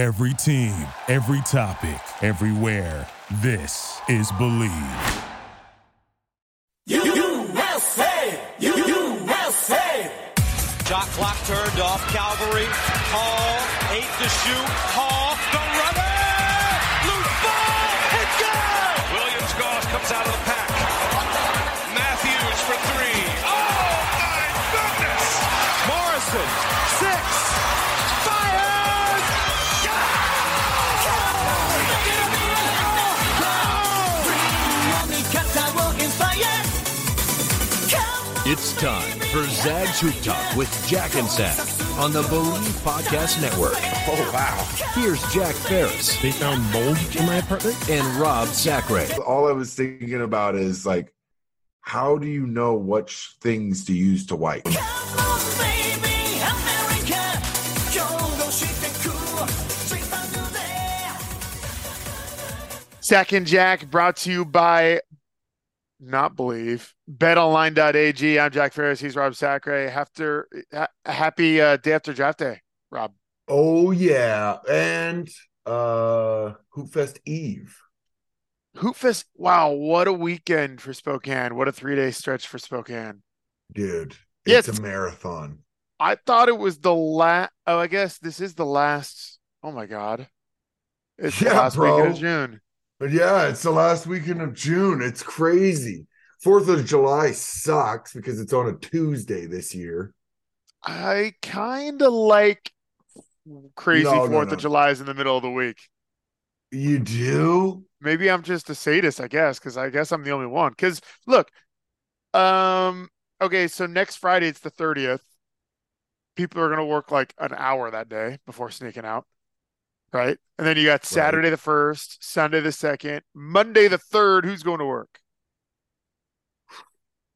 Every team, every topic, everywhere. This is Bleav. USA! USA! Shot clock turned off. Calvary. Hall. Eight to shoot. Hall. Time for Zag's Hoop Talk with Jack and Zach on the Bleav Podcast Network. Oh, wow. Here's Jack Ferris They found mold in my apartment. and Rob Sacre. All I was thinking about is like, how do you know which things to use to wipe? Zach and Jack brought to you by not believe betonline.ag. I'm Jack Ferris. He's Rob Sacre. After ha- happy uh, day after draft day, Rob. Oh yeah, and uh Hoopfest Eve. Hoopfest. Wow, what a weekend for Spokane. What a three day stretch for Spokane. Dude, it's it's- a marathon. I thought it was the last. Oh, I guess this is the last. Oh my God. It's the Yeah, last weekend of June. But yeah, it's the last weekend of June. It's crazy. Fourth of July sucks because it's on a Tuesday this year. I kind of like crazy No, no, Fourth no. of July is in the middle of the week. You do? maybe I'm just a sadist, I guess, because I guess I'm the only one. Because look, um, okay, so next Friday it's the 30th. People are gonna work like an hour that day before sneaking out, right? And then you got Saturday the first, Sunday the second, Monday the third. Who's going to work?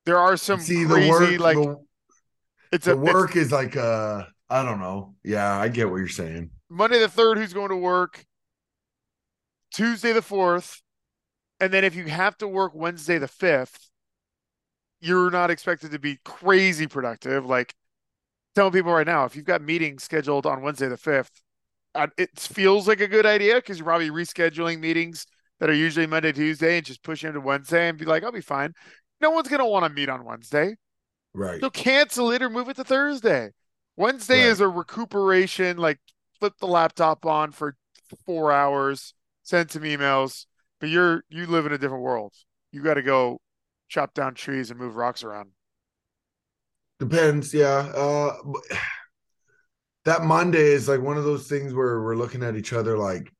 There are some See crazy the work. like the, it's a it's work is like uh I don't know. Yeah, I get what you're saying. Monday the third. Who's going to work? Tuesday the fourth, and then if you have to work Wednesday the fifth, you're not expected to be crazy productive. Like telling people right now, if you've got meetings scheduled on Wednesday the fifth, it feels like a good idea because you're probably rescheduling meetings that are usually Monday Tuesday and just pushing them to Wednesday and be like, I'll be fine. No one's gonna want to meet on Wednesday. Right. So cancel it or move it to Thursday. Wednesday Right. is a recuperation, like flip the laptop on for four hours, send some emails. But you're you live in a different world. You got to go chop down trees and move rocks around. Depends, yeah. Uh that Monday is like one of those things where we're looking at each other like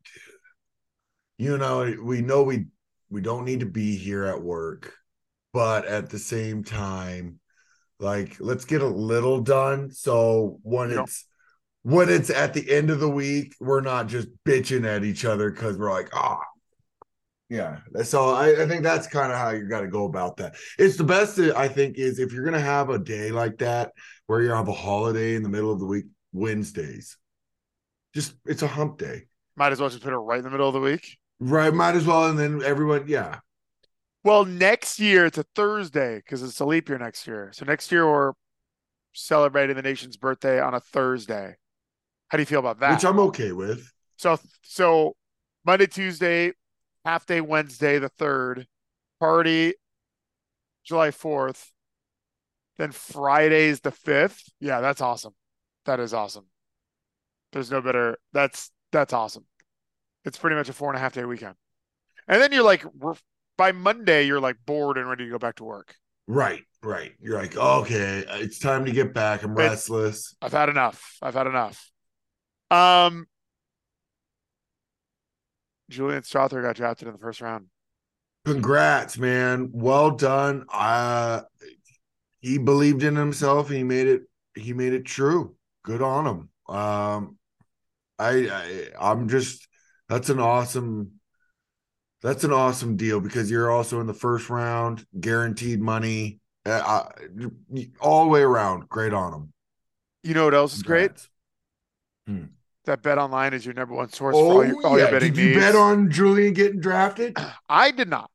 you know, we know we we don't need to be here at work, but at the same time, like let's get a little done. So when Yeah. it's when it's at the end of the week, we're not just bitching at each other because we're like, ah, yeah. So I, I think that's kind of how you got to go about that. It's the best, I think, is if you're gonna have a day like that where you have a holiday in the middle of the week, Wednesdays. Just it's a hump day, Might as well just put it right in the middle of the week. right? Might as well, and then everyone, yeah, Well, next year it's a Thursday because it's a leap year next year. So next year we're celebrating the nation's birthday on a Thursday. How do you feel about that? which I'm okay with. So so Monday, Tuesday, half day Wednesday, the third, party July fourth, then Friday's the fifth. Yeah, that's awesome. That is awesome. There's no better. That's that's awesome. It's pretty much a four and a half day weekend, and then you're like, by Monday you're like bored and ready to go back to work. Right, right. You're like, okay, it's time to get back. I'm restless. I've had enough. I've had enough. Um, Julian Strawther got drafted in the first round. Congrats, man. Well done. Uh he believed in himself. He made it. He made it true. Good on him. Um, I, I I'm just that's an awesome. That's an awesome deal because you're also in the first round, guaranteed money, uh, uh, all the way around. Great on them. You know what else is great? Congrats. That Bet Online is your number one source for all your, all your betting Oh, Did you needs. bet on Julian getting drafted? I did not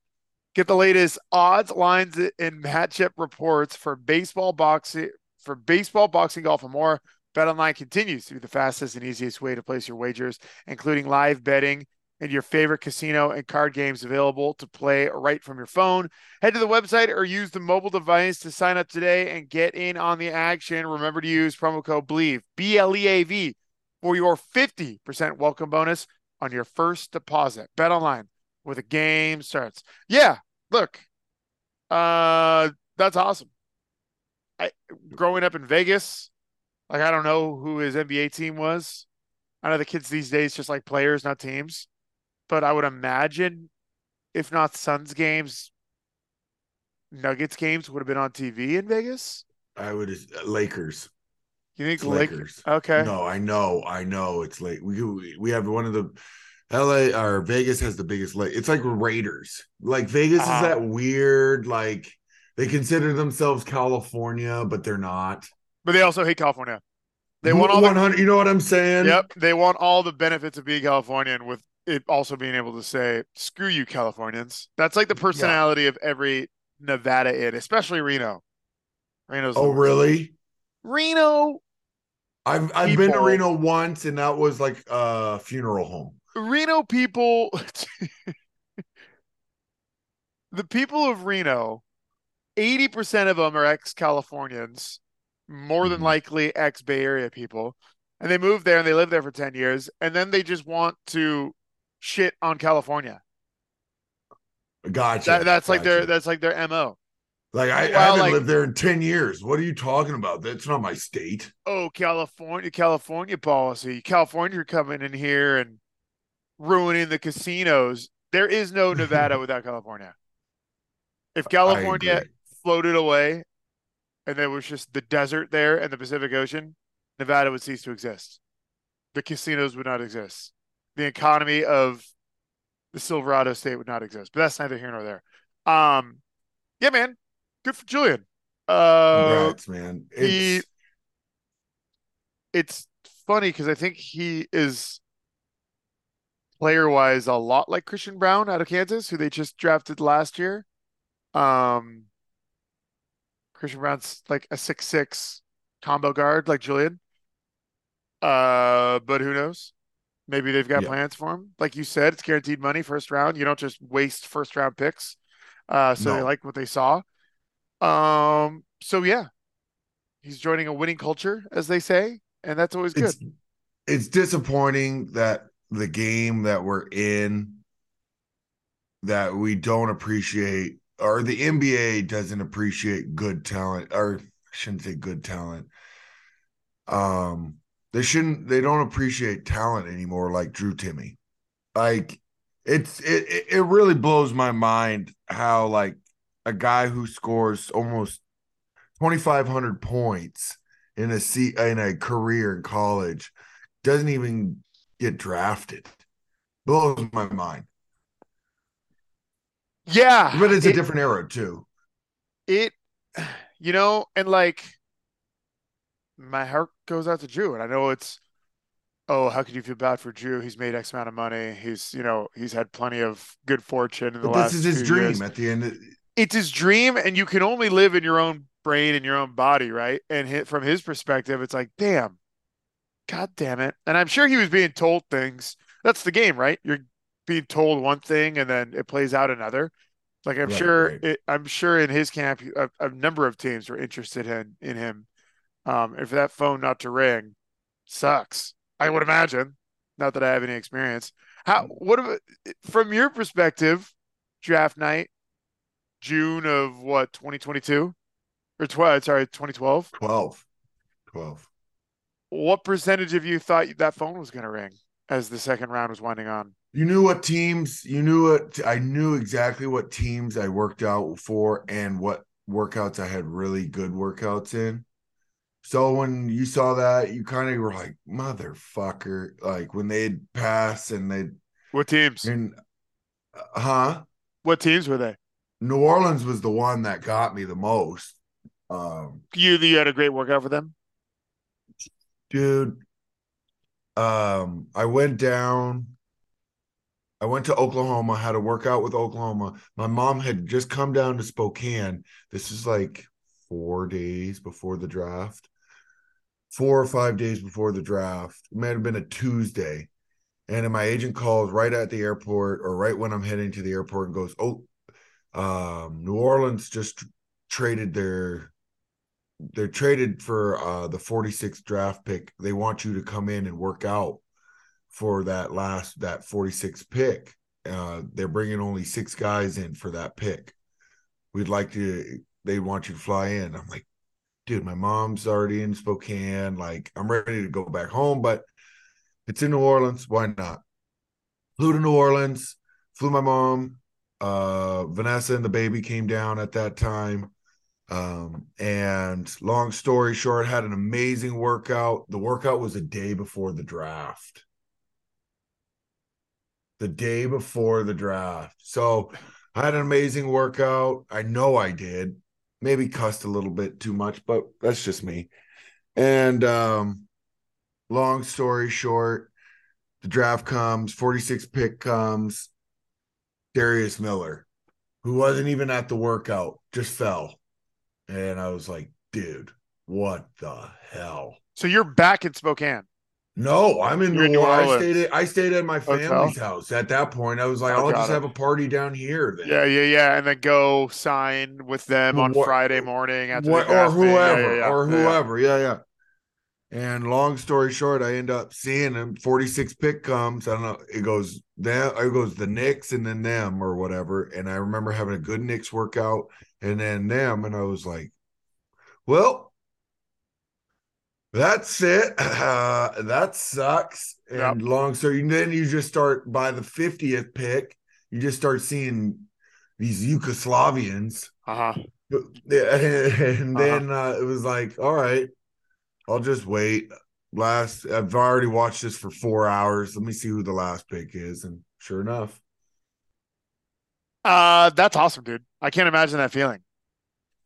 get the latest odds, lines, and matchup reports for baseball, boxing, for baseball, boxing, golf, and more. BetOnline continues to be the fastest and easiest way to place your wagers, including live betting and your favorite casino and card games available to play right from your phone. Head to the website or use the mobile device to sign up today and get in on the action. Remember to use promo code BLEAV, B L E A V, for your 50% welcome bonus on your first deposit. Bet online where the game starts. Yeah, look, uh, that's awesome. I, growing up in Vegas, like I don't know who his NBA team was. I know the kids these days just like players, not teams. But I would imagine, if not Suns games, Nuggets games would have been on TV in Vegas. I would Lakers. You think Lakers? Lakers. Okay. No, I know, I know. It's late. We we have one of the LA or Vegas has the biggest lake. It's like Raiders. Like Vegas Ah. is that weird. Like they consider themselves California, but they're not. But they also hate California. They want all one the. You know what I'm saying? Yep, they want all the benefits of being Californian with it also being able to say "screw you, Californians." That's like the personality of every Nevada in, especially Reno. Reno's Oh, really? Reno, I've I've been to Reno once, and that was like a funeral home. Reno people. the people of Reno, eighty percent of them are ex-Californians, more than Mhm. likely ex-Bay Area people, and they moved there and they lived there for ten years, and then they just want to shit on California. Gotcha. That, that's like their that's like their mo. like I, I haven't like- lived there in ten years. What are you talking about? That's not my state. Oh, California, California policy. California coming in here and ruining the casinos. There is no Nevada without California. If California floated away and there was just the desert there and the Pacific Ocean, Nevada would cease to exist. The casinos would not exist. The economy of the Silverado state would not exist. But that's neither here nor there. Um, yeah, man, good for Julian. Uh, Congrats, man. he- It's it's funny because I think he is player wise a lot like Christian Braun out of Kansas, who they just drafted last year. Um, Christian Braun's like a six six combo guard like Julian. Uh, but who knows? Maybe they've got Yeah. plans for him. Like you said, it's guaranteed money first round. You don't just waste first round picks. Uh, so they like what they saw. Um, so yeah, he's joining a winning culture, as they say, and that's always good. it's it's disappointing that the game that we're in that we don't appreciate or the NBA doesn't appreciate good talent or I shouldn't say good talent. Um they shouldn't they don't appreciate talent anymore like Drew Timme. Like it's it it- really blows my mind how like a guy who scores almost 2500 points in a se- in a career in college doesn't even get drafted. Blows my mind. Yeah, But it's a different era too. it you know and like my heart goes out to drew and i know it's oh how could you feel bad for drew? He's made x amount of money. He's you know he's had plenty of good fortune in the But last this is his dream years. at the end. Of, it's his dream and you can only live in your own brain and your own body right? And hit, from his perspective it's like damn. God damn it. And i'm sure he was being told things. That's the game right? You're being told one thing and then it plays out another. Like i'm Right, sure right. it, i'm sure in his camp a, a number of teams were interested in in him. Um and for that phone not to ring sucks i would imagine not that i have any experience. How what about from your perspective draft night June of what 2022 or 12 sorry 2012 12. 12. what percentage of you thought that phone was going to ring as the second round was winding on You knew what teams, you knew what I knew exactly what teams I worked out for and what workouts I had really good workouts in. So when you saw that, you kind of were like, motherfucker. Like when they'd pass and they'd what teams and huh? what teams were they New Orleans was the one that got me the most. Um, you you had a great workout for them dude, um, I went down. I went to Oklahoma, had a workout with Oklahoma. My mom had just come down to Spokane. This is like four days before the draft. four or five days before the draft. It might have been a Tuesday. And my agent calls right at the airport or right when I'm heading to the airport and goes, Oh, um, New Orleans just traded their they're traded for uh the 46th draft pick. They want you to come in and work out for that last that 46 pick. Uh they're bringing only six guys in for that pick. We'd like to they want you to fly in. I'm like, dude, my mom's already in Spokane. Like, I'm ready to go back home, but it's in New Orleans. Why not? Flew to New Orleans, flew my mom. Uh Vanessa and the baby came down at that time. Um, and long story short, had an amazing workout. The workout was a day before the draft. The day before the draft. So I had an amazing workout. I know I did. Maybe cussed a little bit too much, but that's just me. And um, long story short, the draft comes, 46 pick comes. Darius Miller, who wasn't even at the workout, just fell and I was like, dude, what the hell? So you're back in Spokane. No, I'm in You're in New New Orleans. I stayed at I stayed at my Hotel? family's house. At that point, I was like, Oh, I'll just it. have a party down here then. Yeah, yeah, yeah. And then go sign with them on What- Friday morning after What- or draft thing. Yeah, whoever, yeah, yeah. or Yeah, yeah. whoever. Yeah, yeah. And long story short, I end up seeing him. 46 pick comes. I don't know. It goes them. It goes the Knicks and then them or whatever. And I remember having a good Knicks workout and then them. And I was like, well, that's it. Uh, that sucks. And long story. And then you just start by the 50th pick. You just start seeing these Yugoslavians. Uh-huh. And then uh, it was like, all right, I'll just wait. Last, I've already watched this for four hours. Let me see who the last pick is, and sure enough, Uh, that's awesome, dude. I can't imagine that feeling.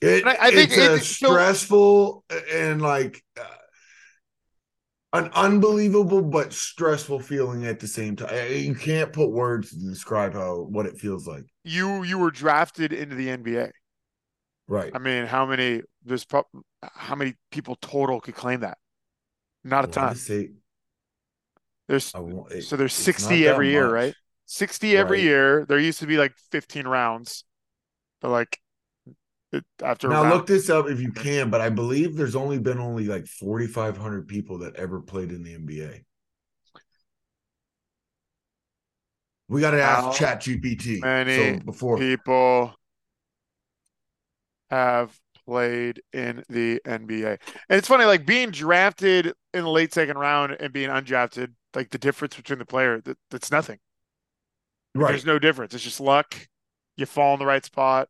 it, I- I think it's it- so- stressful and like uh, an unbelievable but stressful feeling at the same time. You can't put words to describe how what it feels like. You you were drafted into the NBA. Right. I mean, how many there's pro- how many people total could claim that? Not a ton. say- There's it- so there's 60 not that every year, right? 60 every Right. year. There used to be like 15 rounds. But like it, after Now round- look this up if you can, but I believe there's only been only like 4,500 people that ever played in the NBA. We got to How ask Chat GPT. many So before people have played in the NBA. And it's funny, like being drafted in the late second round and being undrafted, like the difference between the player, that, that's nothing. right, There's no difference. It's just luck. You fall in the right spot.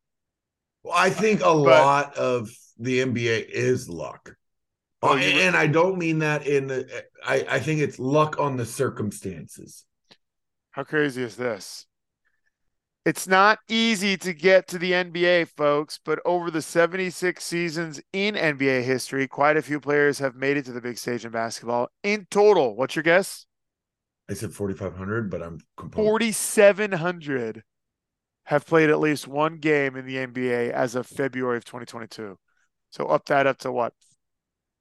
Well, I think a lot of the NBA is luck. Oh, Uh, and I don't mean that in the. I I think it's luck on the circumstances. How crazy is this? It's not easy to get to the NBA, folks, but over the 76 seasons in NBA history, quite a few players have made it to the big stage in basketball. In total, what's your guess? I said 4,500, but I'm composed. 4,700 have played at least one game in the NBA as of February of 2022. So up that up to what?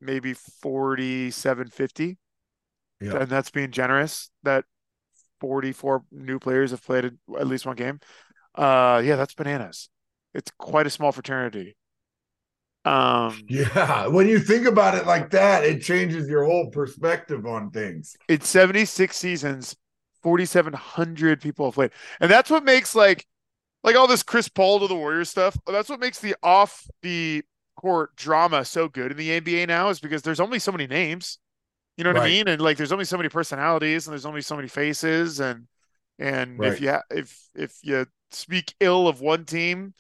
Maybe 4,750. Yeah. And that's being generous that 44 new players have played at least one game. Uh, yeah, that's bananas. It's quite a small fraternity. Um, Yeah, when you think about it like that, it changes your whole perspective on things. it's 76 seasons 4700 people have played and that's what makes like like all this chris paul to the warriors stuff that's what makes the off the court drama so good in the nba now is because there's only so many names you know what i mean and like there's only so many personalities and there's only so many faces and and Right. if you ha- if if you speak ill of one team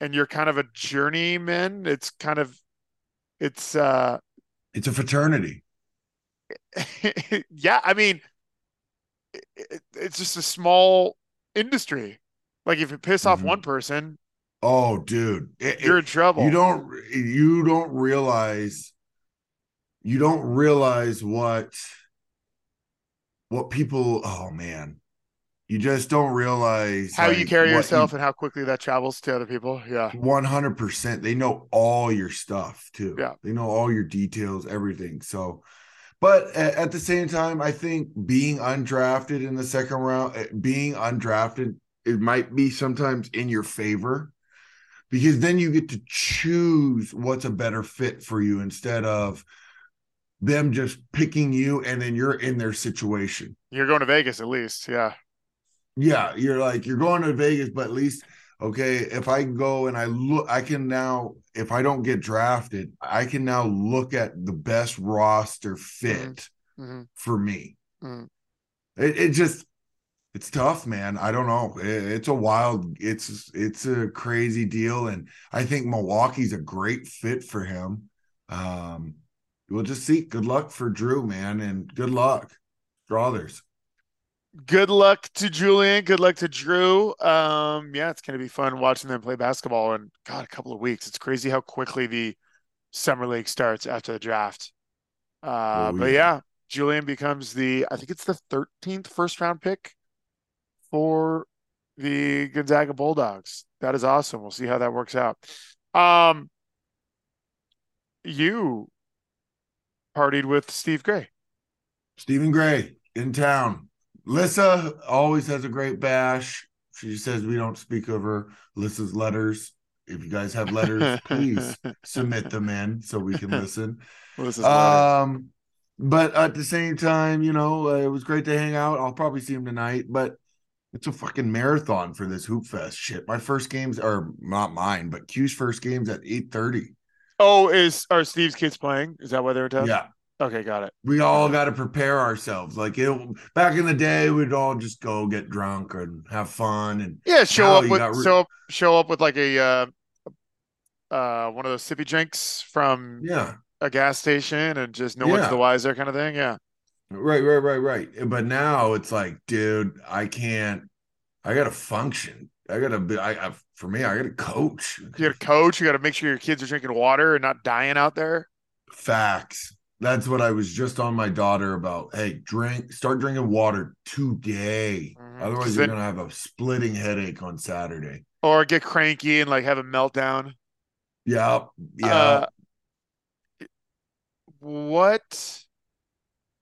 and you're kind of a journeyman it's kind of it's uh It's a fraternity. yeah, I mean, it- it's just a small industry. Like if you piss off Mhm. one person, Oh, dude, It- you're it- in trouble. you don't you don't realize you don't realize what what people. Oh man, You just don't realize How you carry yourself and how quickly that travels to other people. Yeah. One hundred percent. They know all your stuff too. Yeah. They know all your details, everything. So, but a- at the same time, I think being undrafted in the second round, eh, being undrafted, it might be sometimes in your favor because then you get to choose what's a better fit for you instead of them just picking you and then you're in their situation. You're going to Vegas at least. Yeah. Yeah, you're like you're going to Vegas, but at least okay, if I go and I look, I can now if I don't get drafted, I can now look at the best roster fit Mhm. for me. Mhm. It, it just it's tough, man. I don't know. It's a wild, it's it's a crazy deal, and I think Milwaukee's a great fit for him. Um, we'll just see. Good luck for Drew, man, and good luck for others. Good luck to Julian. Good luck to Drew. Um, yeah, it's going to be fun watching them play basketball in God a couple of weeks. It's crazy how quickly the summer league starts after the draft. Uh, Oh, but yeah. yeah, Julian becomes the I think it's the 13th first round pick for the Gonzaga Bulldogs. That is awesome. We'll see how that works out. Um, you partied with Steve Gray. Stephen Gray in town. Lissa always has a great bash. She says we don't speak of her. Lissa's letters. If you guys have letters, please submit them in so we can listen. Well, this is letters. Um, but at the same time, you know, uh, it was great to hang out. I'll probably see him tonight, but it's a fucking marathon for this hoop fest shit. My first games are not mine, but Q's first games at eight thirty. Oh, is are Steve's kids playing? Is that why they're in town? Yeah, Okay, got it. we all got to prepare ourselves. Like it, back in the day, we'd all just go get drunk and have fun. And Yeah, show up with re- show up show up with like a uh uh one of those sippy drinks from yeah, a gas station and just no one's the wiser kind of thing. Yeah. Right, right, right, right. But now it's like, dude, I can't. I got to function. I got to be. I, I for me, I got to coach. You gotta coach, you got to make sure your kids are drinking water and not dying out there. Facts. That's what I was just on my daughter about. Hey, drink, start drinking water today. Mhm. 'Cause Otherwise, you're gonna have a splitting headache on Saturday. Or get cranky and like have a meltdown. Yeah. Yeah. Uh, what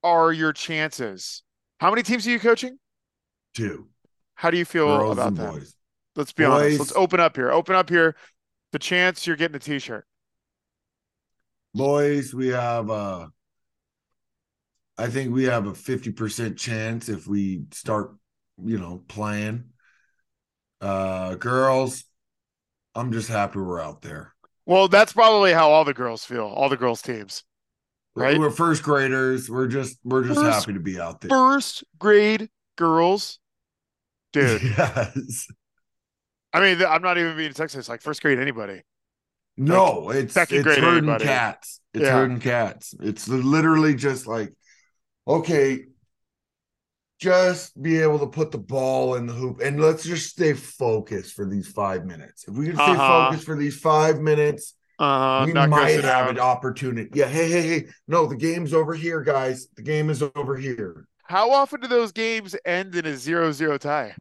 are your chances? How many teams are you coaching? two How do you feel girls about that? boys. Let's be honest. Let's open up here. Open up here. The chance you're getting a t-shirt. Boys, we have uh I think we have a 50% chance if we start, you know, playing. Uh girls, I'm just happy we're out there. Well, that's probably how all the girls feel, all the girls teams. Right. We're first graders. We're just we're just First- happy to be out there. First grade girls. Dude, Yes. I mean, I'm not even being sexist. Like first grade, anybody. No, it's second it's grade herding anybody. cats. It's Yeah. herding cats. It's literally just like, okay, just be able to put the ball in the hoop and let's just stay focused for these five minutes. If we can stay Uh-huh. focused for these five minutes, Uh, we not might have an opportunity. Yeah, hey, hey, hey. No, the game's over here, guys. The game is over here. How often do those games end in a zero-zero tie?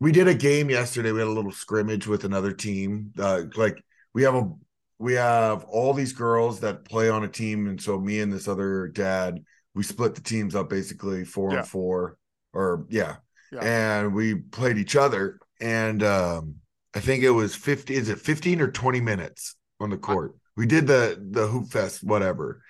We did a game yesterday. We had a little scrimmage with another team. Uh, like we have a we have all these girls that play on a team, and so me and this other dad, we split the teams up basically four Yeah. and four, or yeah, Yeah. and we played each other. And um, I think it was fifty. Is it fifteen or twenty minutes on the court? We did the the hoop fest, whatever.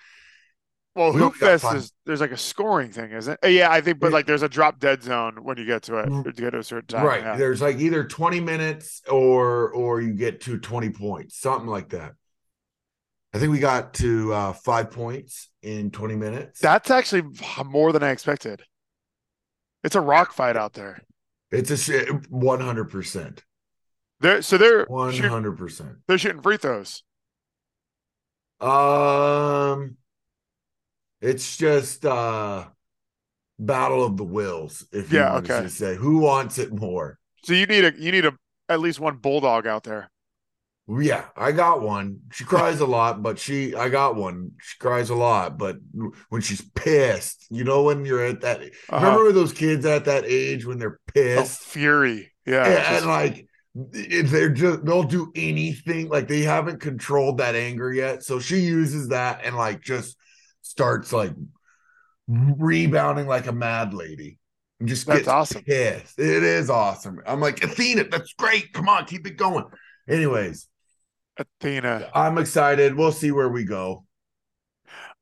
Well, We Hoop Fest is there's like a scoring thing, isn't it? Yeah, I think, but like there's a drop dead zone when you get to it Mm. to get to a certain time. right yeah. there's like either 20 minutes or or you get to 20 points something like that i think we got to uh five points in 20 minutes That's actually more than I expected. It's a rock fight out there. it's a shit 100% They're so they're 100% they're shooting free throws. um it's just uh battle of the wills if you Yeah, want okay. to say who wants it more So you need a you need a at least one bulldog out there. Yeah, I got one. She cries a lot, but she I got one. She cries a lot, but when she's pissed, you know when you're at that Uh-huh. remember those kids at that age when they're Oh, pissed? fury. Yeah. and, just- and like they're just they'll do anything like they haven't controlled that anger yet. So she uses that and like just starts like rebounding like a mad lady. And just That's gets awesome. pissed. It is awesome. I'm like, Athena, that's great. Come on, keep it going. Anyways, Athena. I'm excited. We'll see where we go.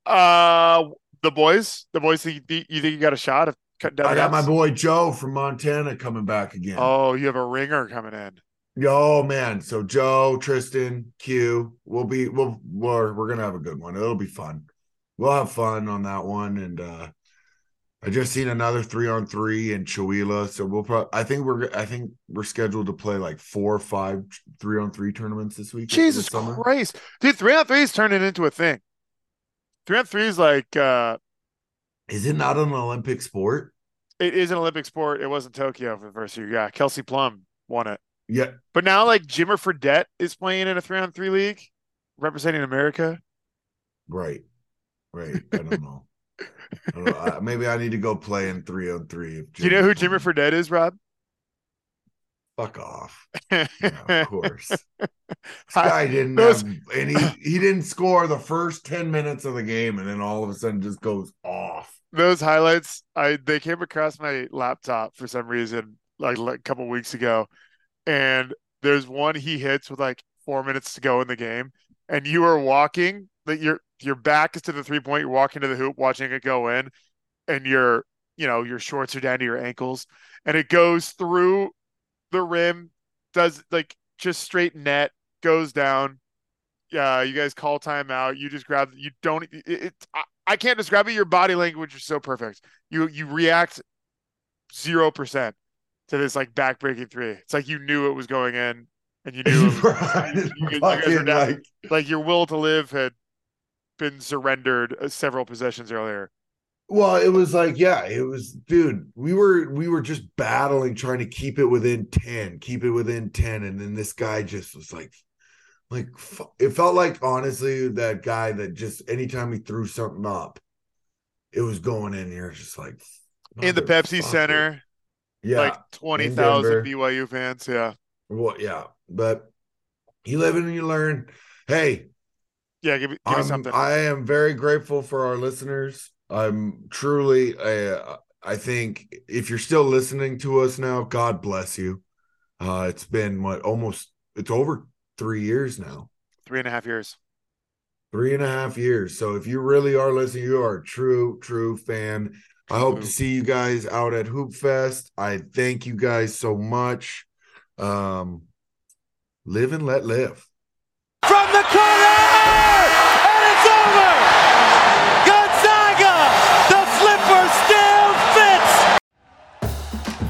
Uh, the boys. The boys. You, think you got a shot of cutting? I got my boy Joe from Montana coming back again. Oh, you have a ringer coming in. Yo, man. So Joe, Tristan, Q, we'll be we'll we're we're gonna have a good one. It'll be fun. We'll have fun on that one. And uh I just seen another three on three in Chihuahua. So we'll probably I think we're I think we're scheduled to play like four or five three on three tournaments this week. Jesus this. Christ, dude! Three on three is turning into a thing. Three on three is like uh, Is it not an Olympic sport? it is an Olympic sport. It wasn't Tokyo for the first year. Yeah, Kelsey Plum won it. Yeah. But now, like Jimmer Fredette is playing in a three on three league, representing America. Right. Right. I don't know. I don't know. I- maybe I need to go play in three on three. Do you know who Jimmer Fredette is, Rob? Fuck off. Yeah, of course. This I- guy didn't have any he didn't score the first 10 minutes of the game and then all of a sudden just goes off. Those highlights, I they came across my laptop for some reason, like, like a couple weeks ago, and there's one he hits with like four minutes to go in the game, and you are walking, that your your back is to the three point, you're walking to the hoop, watching it go in, and your you know your shorts are down to your ankles, and it goes through the rim, does like just straight net, goes down. Yeah, you guys call timeout. You just grab. You don't. It, it, I, I can't describe it. Your body language is so perfect. You you react zero percent to this like backbreaking three. It's like you knew it was going in, and you knew it was, Right. you- you- you guys were down. like, like your will to live had been surrendered uh, several possessions earlier. well, it was like, yeah, it was dude, we were we were just battling trying to keep it within 10, keep it within 10. And then this guy just was like, like it felt like honestly that guy that just anytime he threw something up, it was going in here just like In the Pepsi. Center, Yeah. like twenty thousand. BYU fans. Yeah, Well, yeah, but you live and you learn. Hey, yeah. Give me give me something. I am very grateful for our listeners. I'm truly, uh, I think if you're still listening to us now, God bless you. Uh, it's been what almost, it's over three years now, Three and a half years. three and a half years. So if you really are listening, you are a true, true fan. I hope to see you guys out at Hoop Fest. I thank you guys so much. Um, live and let live. From the corner!